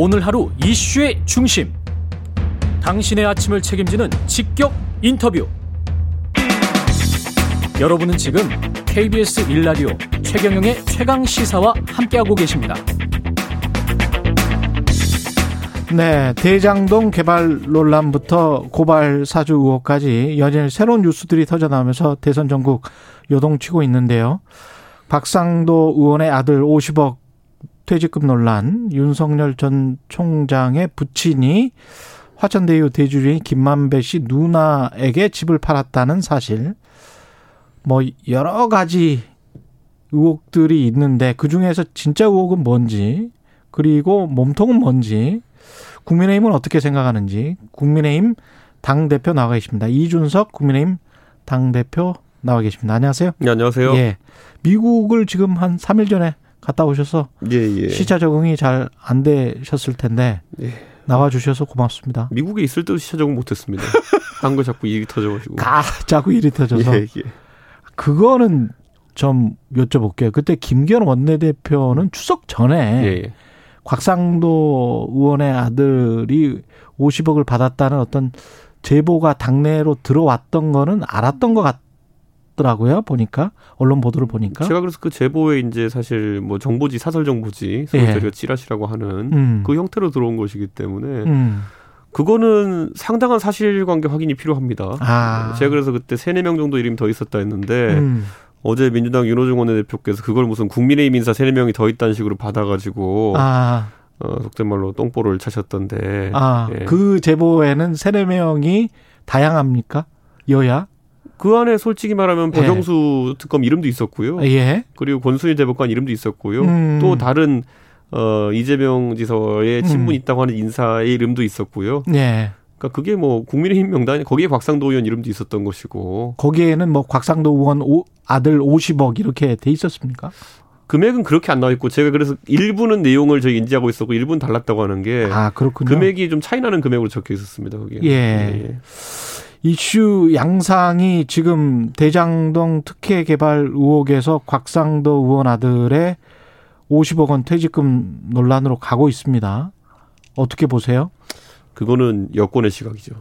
오늘 하루 이슈의 중심. 당신의 아침을 책임지는 직격 인터뷰. 여러분은 지금 KBS 1라디오 최경영의 최강 시사와 함께하고 계십니다. 네, 대장동 개발 논란부터 고발 사주 의혹까지 연일 새로운 뉴스들이 터져나오면서 대선 전국 요동치고 있는데요. 박상도 의원의 아들 50억 퇴직금 논란, 윤석열 전 총장의 부친이 화천대유 대주주인 김만배 씨 누나에게 집을 팔았다는 사실, 뭐 여러 가지 의혹들이 있는데 그 중에서 진짜 의혹은 뭔지, 그리고 몸통은 뭔지, 국민의힘은 어떻게 생각하는지, 국민의힘 당 대표 나와 계십니다. 이준석 국민의힘 당 대표 나와 계십니다. 안녕하세요. 네, 안녕하세요. 예. 미국을 지금 한 3일 전에 갔다 오셔서 예, 예. 시차 적응이 잘 안 되셨을 텐데 예. 나와 주셔서 고맙습니다. 미국에 있을 때도 시차 적응 못했습니다. 한거 자꾸 일이 터져가지고. 가 자꾸 일이 터져서 예, 예. 그거는 좀 여쭤볼게요. 그때 김기현 원내대표는 추석 전에 예, 예. 곽상도 의원의 아들이 50억을 받았다는 어떤 제보가 당내로 들어왔던 거는 알았던 것 같 더라고요. 보니까 언론 보도를 보니까. 제가 그래서 그 제보에 이제 사실 뭐 정보지 사설 정보지 소위 예. 저희가 찌라시라고 하는 음. 그 형태로 들어온 것이기 때문에 음. 그거는 상당한 사실관계 확인이 필요합니다. 아. 제가 그래서 그때 세네 명 정도 이름이 더 있었다 했는데 음. 어제 민주당 윤호중 원내대표께서 그걸 무슨 국민의힘 인사 세네 명이 더 있다는 식으로 받아가지고 아. 어, 속된 말로 똥보를 차셨던데. 아, 예. 그 제보에는 세네 명이 다양합니까? 여야? 그 안에 솔직히 말하면 예. 박영수 특검 이름도 있었고요. 예. 그리고 권순희 대법관 이름도 있었고요. 음. 또 다른 어 이재명 지서의 친분 음. 이 있다고 하는 인사의 이름도 있었고요. 예. 그러니까 그게 뭐 국민의힘 명단에 거기에 곽상도 의원 이름도 있었던 것이고 거기에는 뭐 곽상도 의원 오- 아들 50억 이렇게 돼 있었습니까? 금액은 그렇게 안 나와 있고 제가 그래서 일부는 내용을 저희 인지하고 있었고 일부는 달랐다고 하는 게 아, 그렇군요. 금액이 좀 차이 나는 금액으로 적혀 있었습니다. 거기에. 예. 이슈 양상이 지금 대장동 특혜 개발 의혹에서 곽상도 의원 아들의 50억 원 퇴직금 논란으로 가고 있습니다. 어떻게 보세요? 그거는 여권의 시각이죠.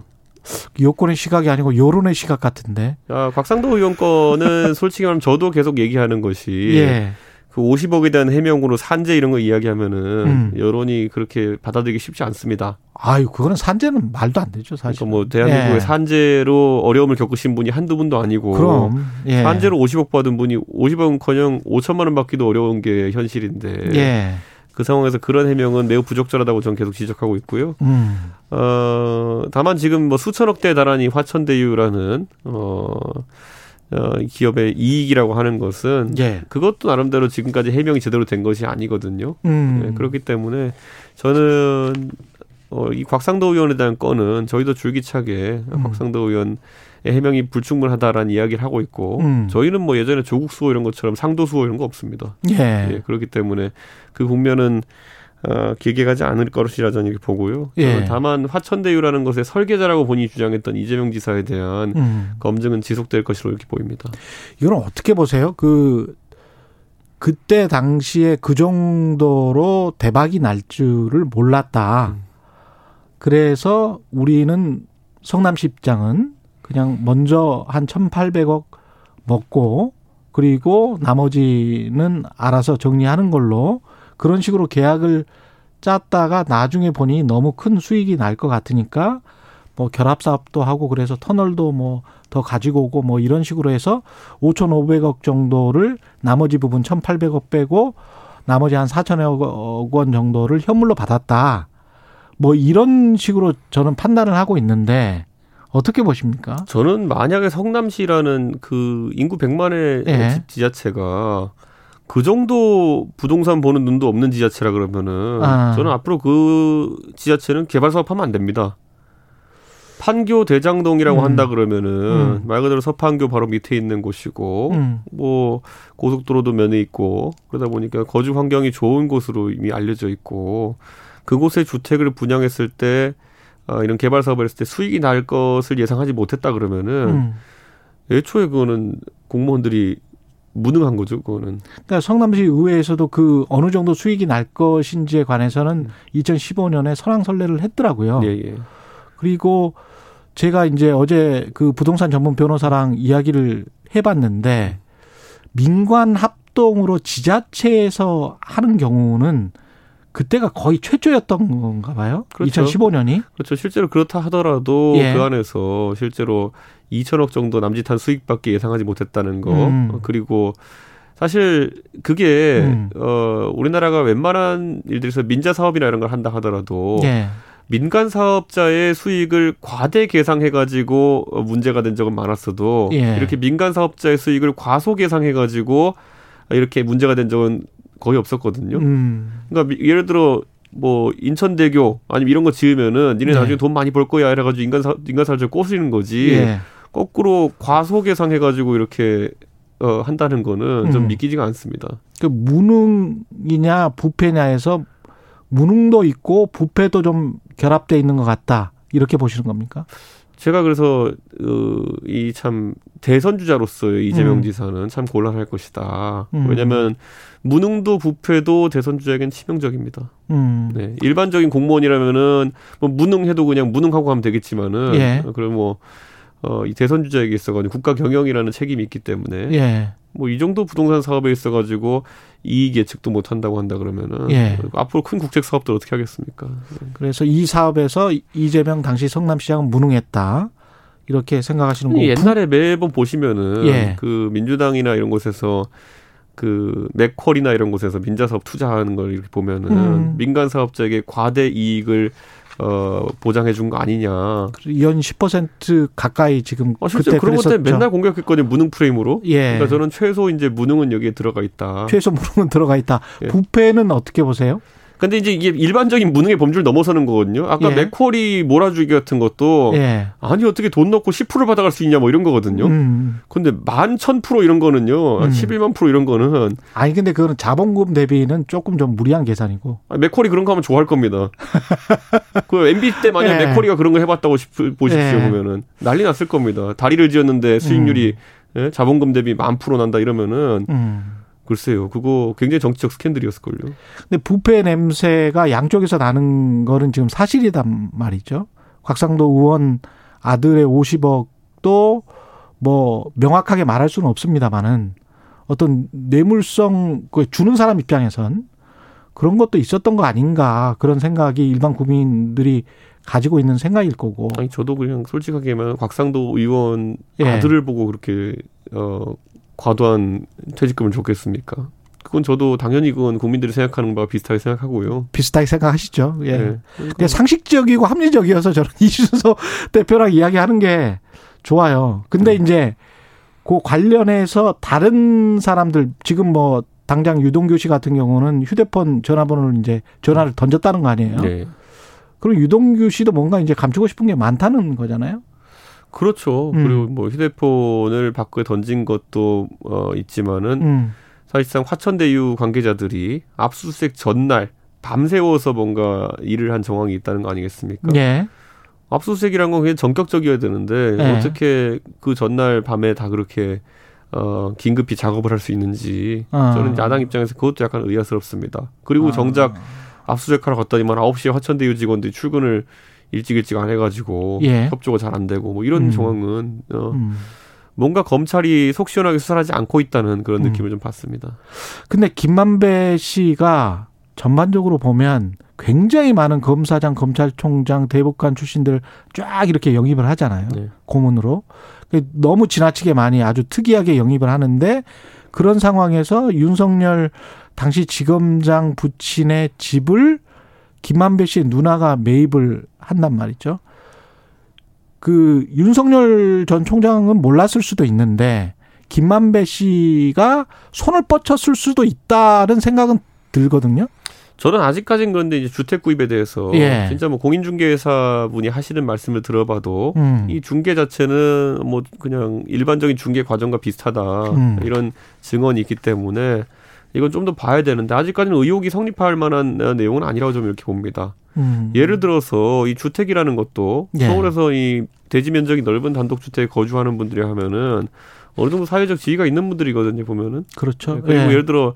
여권의 시각이 아니고 여론의 시각 같은데. 아, 곽상도 의원 거는 솔직히 말하면 저도 계속 얘기하는 것이 예. 그 50억에 대한 해명으로 산재 이런 거 이야기하면은 음. 여론이 그렇게 받아들이기 쉽지 않습니다. 아유, 그거는 산재는 말도 안 되죠, 사실. 그러니까 뭐 대한민국에 예. 산재로 어려움을 겪으신 분이 한두 분도 아니고 그럼 예. 산재로 50억 받은 분이 50억은커녕 5천만 원 받기도 어려운 게 현실인데 예. 그 상황에서 그런 해명은 매우 부적절하다고 저는 계속 지적하고 있고요. 음. 어, 다만 지금 뭐 수천억대 달하니 화천대유라는 어, 어, 기업의 이익이라고 하는 것은 예. 그것도 나름대로 지금까지 해명이 제대로 된 것이 아니거든요. 음. 네, 그렇기 때문에 저는 어, 이 곽상도 의원에 대한 건은 저희도 줄기차게 음. 곽상도 의원의 해명이 불충분하다라는 이야기를 하고 있고 음. 저희는 뭐 예전에 조국 수호 이런 것처럼 상도 수호 이런 거 없습니다. 예. 예, 그렇기 때문에 그 국면은 어, 길게 가지 않을 것이라 저는 이렇게 보고요. 예. 다만 화천대유라는 것의 설계자라고 본인이 주장했던 이재명 지사에 대한 음. 검증은 지속될 것으로 이렇게 보입니다. 이건 어떻게 보세요? 그 그때 당시에 그 정도로 대박이 날 줄을 몰랐다. 음. 그래서 우리는 성남시 입장은 그냥 먼저 한 1,800억 먹고 그리고 나머지는 알아서 정리하는 걸로 그런 식으로 계약을 짰다가 나중에 보니 너무 큰 수익이 날 것 같으니까 뭐 결합 사업도 하고 그래서 터널도 뭐 더 가지고 오고 뭐 이런 식으로 해서 5,500억 정도를 나머지 부분 1,800억 빼고 나머지 한 4천억 원 정도를 현물로 받았다. 뭐 이런 식으로 저는 판단을 하고 있는데 어떻게 보십니까? 저는 만약에 성남시라는 그 인구 100만의 예. 집 지자체가 그 정도 부동산 보는 눈도 없는 지자체라 그러면은 아. 저는 앞으로 그 지자체는 개발 사업하면 안 됩니다. 판교 대장동이라고 음. 한다 그러면은 음. 말 그대로 서판교 바로 밑에 있는 곳이고 음. 뭐 고속도로도 면에 있고 그러다 보니까 거주 환경이 좋은 곳으로 이미 알려져 있고 그곳에 주택을 분양했을 때 어, 이런 개발 사업을 했을 때 수익이 날 것을 예상하지 못했다 그러면은 음. 애초에 그거는 공무원들이 무능한 거죠, 그거는. 그러니까 성남시 의회에서도 그 어느 정도 수익이 날 것인지에 관해서는 2015년에 선왕설례를 했더라고요. 예, 예. 그리고 제가 이제 어제 그 부동산 전문 변호사랑 이야기를 해봤는데 민관 합동으로 지자체에서 하는 경우는 그때가 거의 최초였던 건가 봐요. 그렇죠. 2015년이. 그렇죠. 실제로 그렇다 하더라도 예. 그 안에서 실제로 2천억 정도 남짓한 수익밖에 예상하지 못했다는 거. 음. 어, 그리고 사실 그게 음. 어 우리나라가 웬만한 일들에서 민자 사업이나 이런 걸 한다 하더라도 예. 민간 사업자의 수익을 과대 계상해 가지고 문제가 된 적은 많았어도 예. 이렇게 민간 사업자의 수익을 과소 계상해 가지고 이렇게 문제가 된 적은 거의 없었거든요. 음. 그러니까 미- 예를 들어 뭐 인천대교 아니면 이런 거 지으면은 니네 네. 나중에 돈 많이 벌 거야 이래가지고 인간 사 인간 사업자 꼬시는 거지. 예. 거꾸로 과소 계상해가지고 이렇게 어 한다는 거는 좀 음. 믿기지가 않습니다. 그 무능이냐 부패냐에서 무능도 있고 부패도 좀 결합돼 있는 것 같다. 이렇게 보시는 겁니까? 제가 그래서 어, 이 참 대선 주자로서 이재명 음. 지사는 참 곤란할 것이다. 음. 왜냐하면 무능도 부패도 대선 주자에겐 치명적입니다. 음. 네, 일반적인 공무원이라면은 뭐 무능해도 그냥 무능하고 가면 되겠지만은 예. 어, 그럼 뭐 어, 이 대선 주자에게 있어가지고 국가 경영이라는 책임이 있기 때문에 예. 뭐이 정도 부동산 사업에 있어가지고 이익 예측도 못 한다고 한다 그러면은 예. 앞으로 큰 국책 사업들 어떻게 하겠습니까? 그래서 이 사업에서 이재명 당시 성남시장은 무능했다. 이렇게 생각하시는 거고. 옛날에 매번 보시면은 예. 그 민주당이나 이런 곳에서 그 맥퀄이나 이런 곳에서 민자 사업 투자하는 걸 이렇게 보면은 음. 민간 사업자에게 과대 이익을 어 보장해 준 거 아니냐. 연 10% 가까이 지금 어, 실제 그때 그런 것 때문에. 맨날 공격했거든요. 무능 프레임으로. 예. 그러니까 저는 최소 이제 무능은 여기에 들어가 있다. 최소 무능은 들어가 있다. 예. 부패는 어떻게 보세요? 근데 이제 이게 일반적인 무능의 범주를 넘어서는 거거든요. 아까 예. 맥쿼리 몰아주기 같은 것도 예. 아니 어떻게 돈 넣고 10% 받아갈 수 있냐 뭐 이런 거거든요. 음. 근데 만 천 프로 이런 거는요. 음. 11만 프로 이런 거는 아니 근데 그거는 자본금 대비는 조금 좀 무리한 계산이고. 아, 맥쿼리 그런 거 하면 좋아할 겁니다. 그 MB 때 만약 예. 맥쿼리가 그런 거 해봤다고 싶, 보십시오 예. 보면은 난리 났을 겁니다. 다리를 지었는데 수익률이 예? 자본금 대비 만 프로 난다 이러면은 음. 글쎄요. 그거 굉장히 정치적 스캔들이었을걸요. 근데 부패 냄새가 양쪽에서 나는 거는 지금 사실이단 말이죠. 곽상도 의원 아들의 50억도 뭐 명확하게 말할 수는 없습니다만은 어떤 뇌물성 그 주는 사람 입장에선 그런 것도 있었던 거 아닌가 그런 생각이 일반 국민들이 가지고 있는 생각일 거고. 아니 저도 그냥 솔직하게 말하면 곽상도 의원 예. 아들을 보고 그렇게 어 과도한 퇴직금을 줬겠습니까? 그건 저도 당연히 그건 국민들이 생각하는 바와 비슷하게 생각하고요. 비슷하게 생각하시죠. 예. 예. 근데 상식적이고 합리적이어서 저는 이준석 대표랑 이야기하는 게 좋아요. 근데 네. 이제 그 관련해서 다른 사람들 지금 뭐 당장 유동규 씨 같은 경우는 휴대폰 전화번호를 이제 전화를 던졌다는 거 아니에요? 네. 그럼 유동규 씨도 뭔가 이제 감추고 싶은 게 많다는 거잖아요. 그렇죠. 음. 그리고 뭐 휴대폰을 밖에 던진 것도 어 있지만은 음. 사실상 화천대유 관계자들이 압수수색 전날 밤새워서 뭔가 일을 한 정황이 있다는 거 아니겠습니까? 예. 압수수색이란 건 그냥 전격적이어야 되는데 네. 어떻게 그 전날 밤에 다 그렇게 어 긴급히 작업을 할 수 있는지 어. 저는 야당 입장에서 그것도 약간 의아스럽습니다. 그리고 아. 정작 압수수색하러 갔더니만 9시에 화천대유 직원들이 출근을 일찍 일찍 안 해가지고 예. 협조가 잘 안 되고 뭐 이런 음. 정황은 어 음. 뭔가 검찰이 속 시원하게 수사하지 않고 있다는 그런 음. 느낌을 좀 받습니다. 근데 김만배 씨가 전반적으로 보면 굉장히 많은 검사장, 검찰총장, 대법관 출신들 쫙 이렇게 영입을 하잖아요. 네. 고문으로. 너무 지나치게 많이 아주 특이하게 영입을 하는데 그런 상황에서 윤석열 당시 지검장 부친의 집을 김만배 씨의 누나가 매입을 한단 말이죠. 그 윤석열 전 총장은 몰랐을 수도 있는데 김만배 씨가 손을 뻗쳤을 수도 있다는 생각은 들거든요. 저는 아직까지는 그런데 이제 주택 구입에 대해서 예. 진짜 뭐 공인중개사 분이 하시는 말씀을 들어봐도 음. 이 중개 자체는 뭐 그냥 일반적인 중개 과정과 비슷하다 음. 이런 증언이 있기 때문에 이건 좀 더 봐야 되는데 아직까지는 의혹이 성립할 만한 어, 내용은 아니라고 좀 이렇게 봅니다. 음. 예를 들어서 이 주택이라는 것도 예. 서울에서 이 대지 면적이 넓은 단독 주택에 거주하는 분들이 하면은 어느 정도 사회적 지위가 있는 분들이거든요 보면은. 그렇죠. 네, 그리고 예. 예를 들어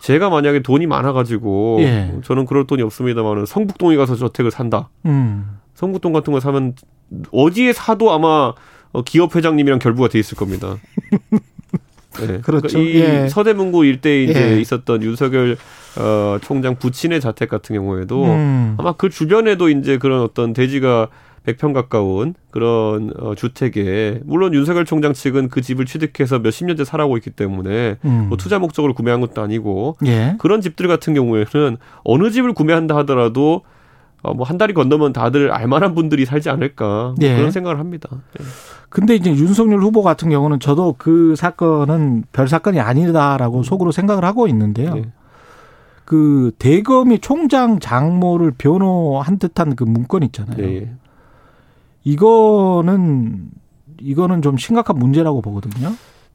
제가 만약에 돈이 많아가지고 예. 저는 그럴 돈이 없습니다만은 성북동에 가서 저택을 산다. 음. 성북동 같은 거 사면 어디에 사도 아마 어, 기업 회장님이랑 결부가 돼 있을 겁니다. 네. 그렇죠. 그러니까 이 예. 서대문구 일대에 이제 예. 있었던 윤석열 어, 총장 부친의 자택 같은 경우에도 음. 아마 그 주변에도 이제 그런 어떤 대지가 100평 가까운 그런 어, 주택에 물론 윤석열 총장 측은 그 집을 취득해서 몇십 년째 살아오고 있기 때문에 음. 뭐 투자 목적으로 구매한 것도 아니고 예. 그런 집들 같은 경우에는 어느 집을 구매한다 하더라도 어, 뭐 한 달이 건너면 다들 알만한 분들이 살지 않을까 뭐 예. 그런 생각을 합니다. 예. 근데 이제 윤석열 후보 같은 경우는 저도 그 사건은 별 사건이 아니다라고 속으로 생각을 하고 있는데요. 예. 그 대검이 총장 장모를 변호한 듯한 그 문건 있잖아요. 예, 예. 이거는 이거는 좀 심각한 문제라고 보거든요.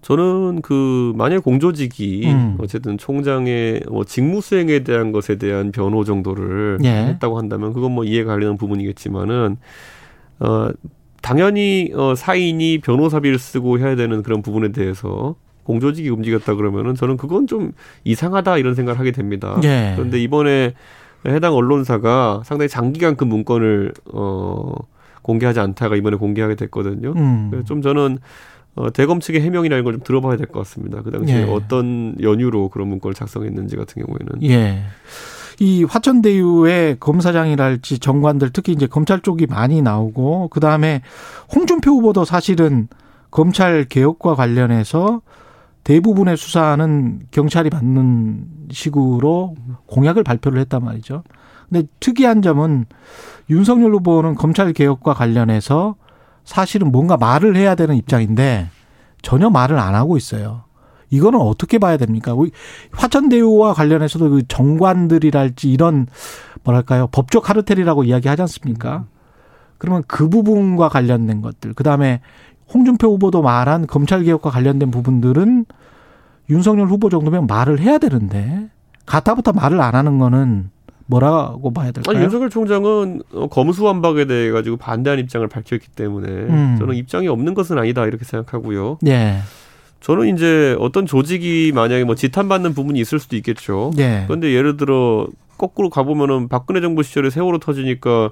저는 그 만약 공조직이 음. 어쨌든 총장의 뭐 직무 수행에 대한 것에 대한 변호 정도를 예. 했다고 한다면 그건 뭐 이해가 가려는 부분이겠지만은 어 당연히 어 사인이 변호사비를 쓰고 해야 되는 그런 부분에 대해서 공조직이 움직였다 그러면은 저는 그건 좀 이상하다 이런 생각을 하게 됩니다. 예. 그런데 이번에 해당 언론사가 상당히 장기간 그 문건을 어 공개하지 않다가 이번에 공개하게 됐거든요. 음. 그래서 좀 저는 어, 대검 측의 해명이라는 걸 좀 들어봐야 될 것 같습니다. 그 당시에 예. 어떤 연유로 그런 문건을 작성했는지 같은 경우에는. 예. 이 화천대유의 검사장이랄지 정관들 특히 이제 검찰 쪽이 많이 나오고 그 다음에 홍준표 후보도 사실은 검찰 개혁과 관련해서 대부분의 수사는 경찰이 받는 식으로 공약을 발표를 했단 말이죠. 근데 특이한 점은 윤석열 후보는 검찰 개혁과 관련해서 사실은 뭔가 말을 해야 되는 입장인데 전혀 말을 안 하고 있어요. 이거는 어떻게 봐야 됩니까? 화천대유와 관련해서도 그 정관들이랄지 이런 뭐랄까요 법적 카르텔이라고 이야기하지 않습니까? 그러면 그 부분과 관련된 것들, 그 다음에 홍준표 후보도 말한 검찰 개혁과 관련된 부분들은 윤석열 후보 정도면 말을 해야 되는데 가타부터 말을 안 하는 거는 뭐라고 봐야 될까요? 아니 윤석열 총장은 어, 검수완박에 대해 가지고 반대하는 입장을 밝혔기 때문에 음. 저는 입장이 없는 것은 아니다 이렇게 생각하고요. 예, 저는 이제 어떤 조직이 만약에 뭐 지탄받는 부분이 있을 수도 있겠죠. 예, 그런데 예를 들어 거꾸로 가보면은 박근혜 정부 시절에 세월호 터지니까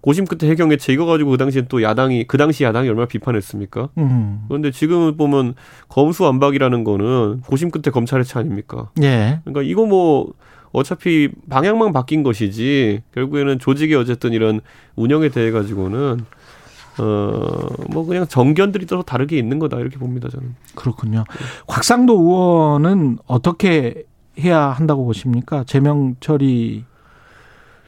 고심 끝에 해경해체 이거 가지고 그 당시에 또 야당이 그 당시 야당이 얼마나 비판했습니까? 음, 그런데 지금 보면 검수완박이라는 거는 고심 끝에 검찰의 차 아닙니까? 예, 그러니까 이거 뭐 어차피 방향만 바뀐 것이지 결국에는 조직의 어쨌든 이런 운영에 대해 가지고는 어뭐 그냥 정견들이 서로 다르게 있는 거다 이렇게 봅니다 저는. 그렇군요. 곽상도 의원은 어떻게 해야 한다고 보십니까? 제명 처리.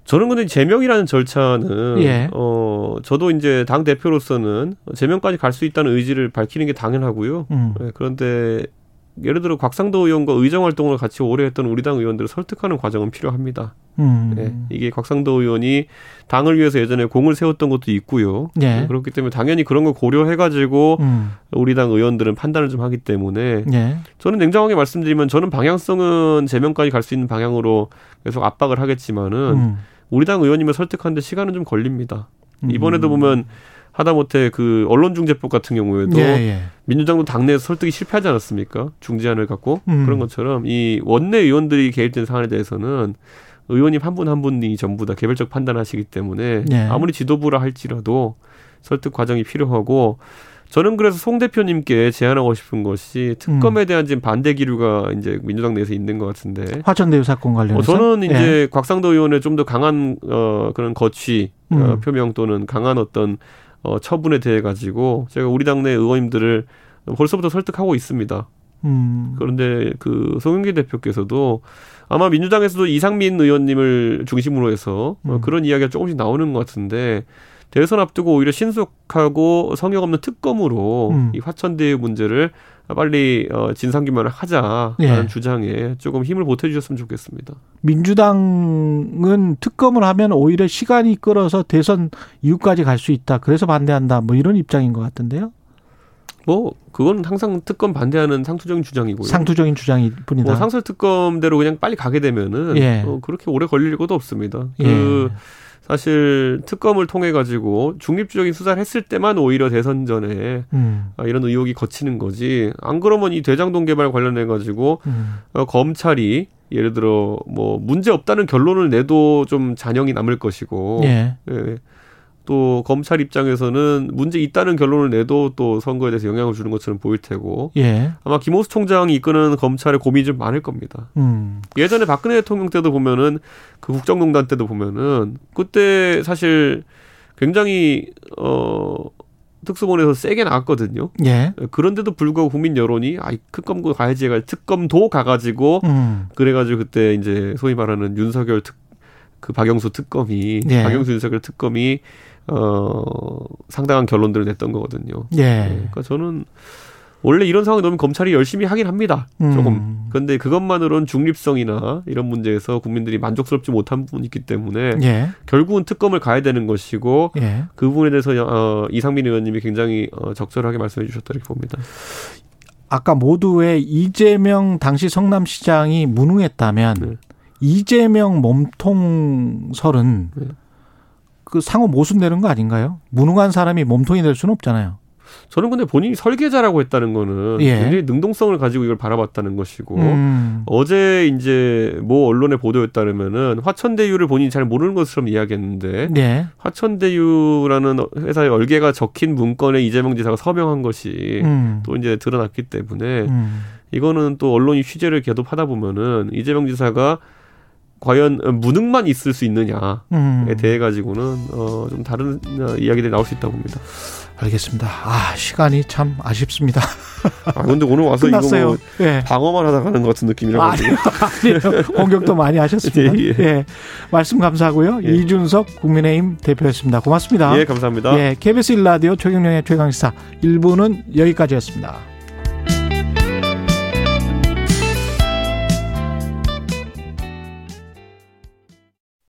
저는 근데 제명이라는 절차는 예. 어 저도 이제 당 대표로서는 제명까지 갈 수 있다는 의지를 밝히는 게 당연하고요. 음, 네, 그런데 예를 들어 곽상도 의원과 의정 활동을 같이 오래 했던 우리 당 의원들을 설득하는 과정은 필요합니다. 음, 네, 이게 곽상도 의원이 당을 위해서 예전에 공을 세웠던 것도 있고요. 예. 네, 그렇기 때문에 당연히 그런 걸 고려해가지고 음, 우리 당 의원들은 판단을 좀 하기 때문에 예, 저는 냉정하게 말씀드리면 저는 방향성은 제명까지 갈 수 있는 방향으로 계속 압박을 하겠지만은 음, 우리 당 의원님을 설득하는데 시간은 좀 걸립니다. 음. 이번에도 보면 하다못해 그 언론중재법 같은 경우에도 예, 예. 민주당도 당내에서 설득이 실패하지 않았습니까? 중재안을 갖고 음. 그런 것처럼 이 원내 의원들이 개입된 사안에 대해서는 의원님 한 분 한 분이 전부 다 개별적 판단하시기 때문에 예. 아무리 지도부라 할지라도 설득 과정이 필요하고 저는 그래서 송 대표님께 제안하고 싶은 것이 특검에 대한 지금 반대 기류가 이제 민주당 내에서 있는 것 같은데 화천대유 사건 관련해서. 어, 저는 이제 예. 곽상도 의원의 좀 더 강한 어 그런 거취 어, 음. 표명 또는 강한 어떤 어 처분에 대해 가지고 제가 우리 당내 의원님들을 벌써부터 설득하고 있습니다. 음, 그런데 그 송영기 대표께서도 아마 민주당에서도 이상민 의원님을 중심으로 해서 어, 음. 그런 이야기가 조금씩 나오는 것 같은데 대선 앞두고 오히려 신속하고 성역 없는 특검으로 음. 이 화천대유 문제를 빨리 어, 진상규명을 하자라는 예. 주장에 조금 힘을 보태주셨으면 좋겠습니다. 민주당은 특검을 하면 오히려 시간이 끌어서 대선 이후까지 갈 수 있다. 그래서 반대한다. 뭐 이런 입장인 것 같은데요. 뭐 그건 항상 특검 반대하는 상투적인 주장이고요. 상투적인 주장일 뿐이다. 뭐 상설 특검대로 그냥 빨리 가게 되면은 예. 어, 그렇게 오래 걸릴 것도 없습니다. 예. 그 사실 특검을 통해 가지고 중립적인 수사를 했을 때만 오히려 대선 전에 음. 아, 이런 의혹이 거치는 거지. 안 그러면 이 대장동 개발 관련해 가지고 음. 어, 검찰이 예를 들어 뭐 문제 없다는 결론을 내도 좀 잔영이 남을 것이고 예. 예. 또 검찰 입장에서는 문제 있다는 결론을 내도 또 선거에 대해서 영향을 주는 것처럼 보일 테고 예. 아마 김호수 총장이 이끄는 검찰의 고민이 좀 많을 겁니다. 음. 예전에 박근혜 대통령 때도 보면은 그 국정농단 때도 보면은 그때 사실 굉장히 어 특수본에서 세게 나왔거든요. 예. 그런데도 불구하고 국민 여론이 아이 특검도 가야지 해가 특검도 가가지고 음. 그래가지고 그때 이제 소위 말하는 윤석열 특 그 박영수 특검이 예. 박영수 윤석열 특검이 어 상당한 결론들을 냈던 거거든요. 예. 그러니까 저는 원래 이런 상황이 나오면 검찰이 열심히 하긴 합니다. 조금. 음. 그런데 그것만으로는 중립성이나 이런 문제에서 국민들이 만족스럽지 못한 부분이 있기 때문에 예. 결국은 특검을 가야 되는 것이고 예. 그 부분에 대해서 어, 이상민 의원님이 굉장히 어, 적절하게 말씀해 주셨다 이렇게 봅니다. 아까 모두의 이재명 당시 성남시장이 무능했다면 네. 이재명 몸통설은 네. 그 상호 모순되는 거 아닌가요? 무능한 사람이 몸통이 될 수는 없잖아요. 저는 근데 본인이 설계자라고 했다는 거는 예. 굉장히 능동성을 가지고 이걸 바라봤다는 것이고 음. 어제 이제 모 언론의 보도에 따르면은 화천대유를 본인이 잘 모르는 것처럼 이야기했는데 네. 화천대유라는 회사의 얼개가 적힌 문건에 이재명 지사가 서명한 것이 음. 또 이제 드러났기 때문에 음. 이거는 또 언론이 취재를 계속 하다 보면은 이재명 지사가 과연 무능만 있을 수 있느냐에 음. 대해 가지고는 어 좀 다른 어, 이야기들이 나올 수 있다고 봅니다. 알겠습니다. 아 시간이 참 아쉽습니다. 아 근데 오늘 와서 이거 끝났어요. 뭐 예. 방어만 하다 가는 것 같은 느낌이라 아니요, 가지고 아니요. 공격도 많이 하셨습니다. 예, 예, 예. 말씀 감사하고요. 예. 이준석 국민의힘 대표였습니다. 고맙습니다. 예 감사합니다. 예, KBS 1라디오 최경령의 최강시사 1부는 여기까지였습니다.